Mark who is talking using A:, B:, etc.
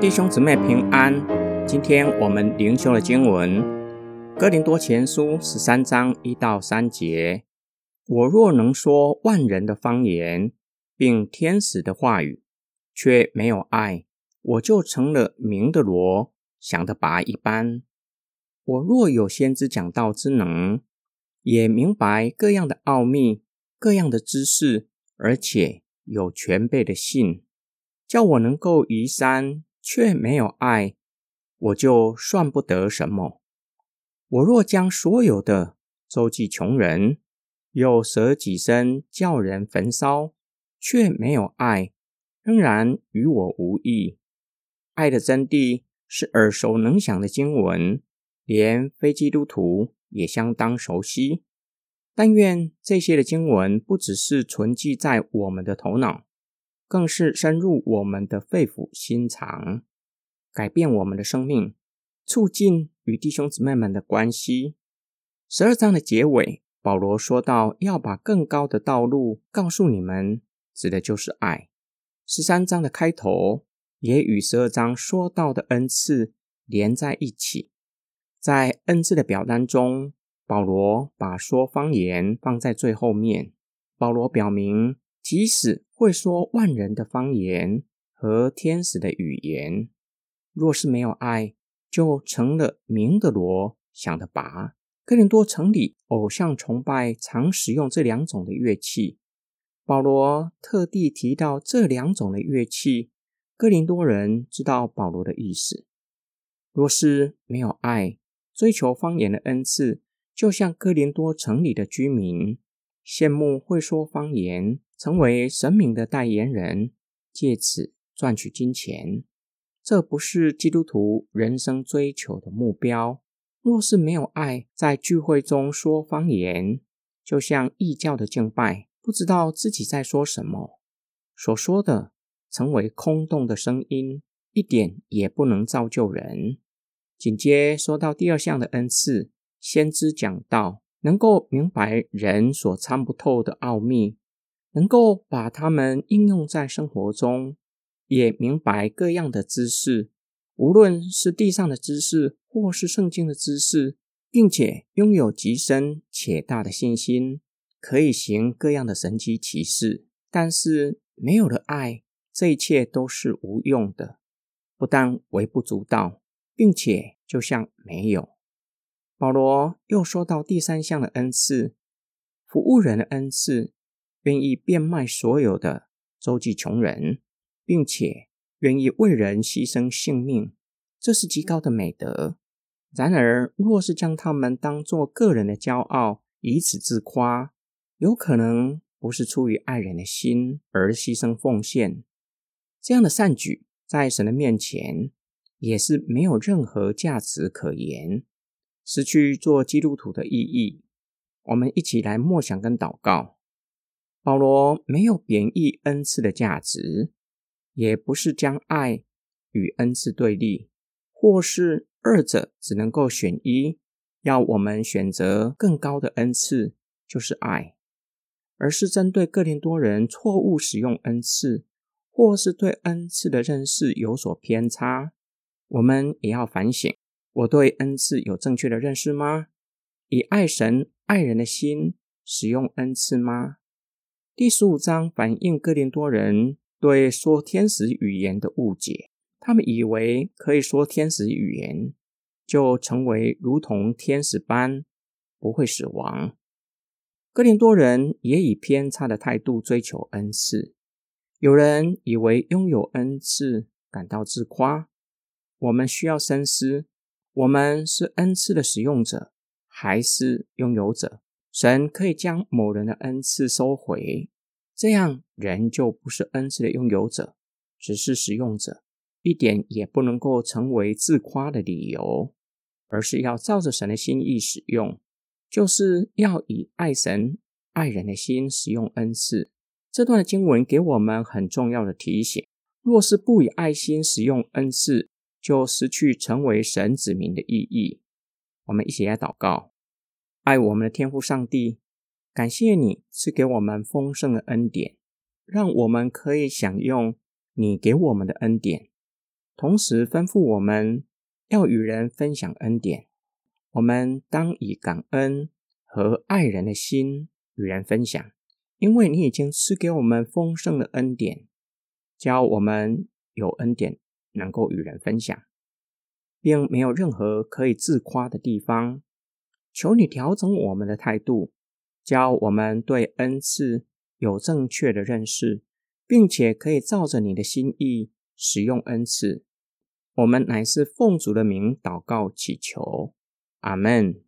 A: 弟兄姊妹平安，今天我们灵修的经文《哥林多前书》十三章一到三节。我若能说万人的方言，并天使的话语，却没有爱，我就成了明的罗，想的拔一般。我若有先知讲道之能，也明白各样的奥秘、各样的知识，而且有全备的信，叫我能够移山。却没有爱，我就算不得什么。我若将所有的周济穷人，又舍己身叫人焚烧，却没有爱，仍然与我无益。爱的真谛是耳熟能详的经文，连非基督徒也相当熟悉。但愿这些的经文不只是存记在我们的头脑。更是深入我们的肺腑心肠，改变我们的生命，促进与弟兄姊妹们的关系。十二章的结尾，保罗说到要把更高的道路告诉你们，指的就是爱。十三章的开头也与十二章说到的恩赐连在一起。在恩赐的表单中，保罗把说方言放在最后面。保罗表明。即使会说万人的方言和天使的语言，若是没有爱，就成了明的罗，想的拔。哥林多城里偶像崇拜常使用这两种的乐器，保罗特地提到这两种的乐器，哥林多人知道保罗的意思。若是没有爱，追求方言的恩赐，就像哥林多城里的居民羡慕会说方言。成为神明的代言人，借此赚取金钱，这不是基督徒人生追求的目标。若是没有爱，在聚会中说方言，就像异教的敬拜，不知道自己在说什么，所说的成为空洞的声音，一点也不能造就人。紧接说到第二项的恩赐，先知讲道，能够明白人所参不透的奥秘。能够把它们应用在生活中，也明白各样的知识，无论是地上的知识，或是圣经的知识，并且拥有极深且大的信心，可以行各样的神奇奇事。但是没有了爱，这一切都是无用的，不但微不足道，并且就像没有。保罗又说到第三项的恩赐，服务人的恩赐。愿意变卖所有的周济穷人，并且愿意为人牺牲性命，这是极高的美德。然而，若是将他们当作个人的骄傲，以此自夸，有可能不是出于爱人的心而牺牲奉献。这样的善举，在神的面前也是没有任何价值可言，失去做基督徒的意义。我们一起来默想跟祷告。保罗没有贬义恩赐的价值，也不是将爱与恩赐对立，或是二者只能够选一，要我们选择更高的恩赐就是爱，而是针对各林多人错误使用恩赐，或是对恩赐的认识有所偏差，我们也要反省：我对恩赐有正确的认识吗？以爱神爱人的心使用恩赐吗？第十五章反映哥林多人对说天使语言的误解，他们以为可以说天使语言就成为如同天使般不会死亡。哥林多人也以偏差的态度追求恩赐，有人以为拥有恩赐感到自夸。我们需要深思：我们是恩赐的使用者，还是拥有者？神可以将某人的恩赐收回，这样人就不是恩赐的拥有者，只是使用者，一点也不能够成为自夸的理由，而是要照着神的心意使用，就是要以爱神、爱人的心使用恩赐。这段经文给我们很重要的提醒：若是不以爱心使用恩赐，就失去成为神子民的意义。我们一起来祷告。爱我们的天父上帝，感谢你赐给我们丰盛的恩典，让我们可以享用你给我们的恩典。同时吩咐我们要与人分享恩典。我们当以感恩和爱人的心与人分享，因为你已经赐给我们丰盛的恩典，教我们有恩典能够与人分享，并没有任何可以自夸的地方。求你调整我们的态度，教我们对恩赐有正确的认识，并且可以照着你的心意使用恩赐。我们乃是奉主的名祷告祈求。阿门。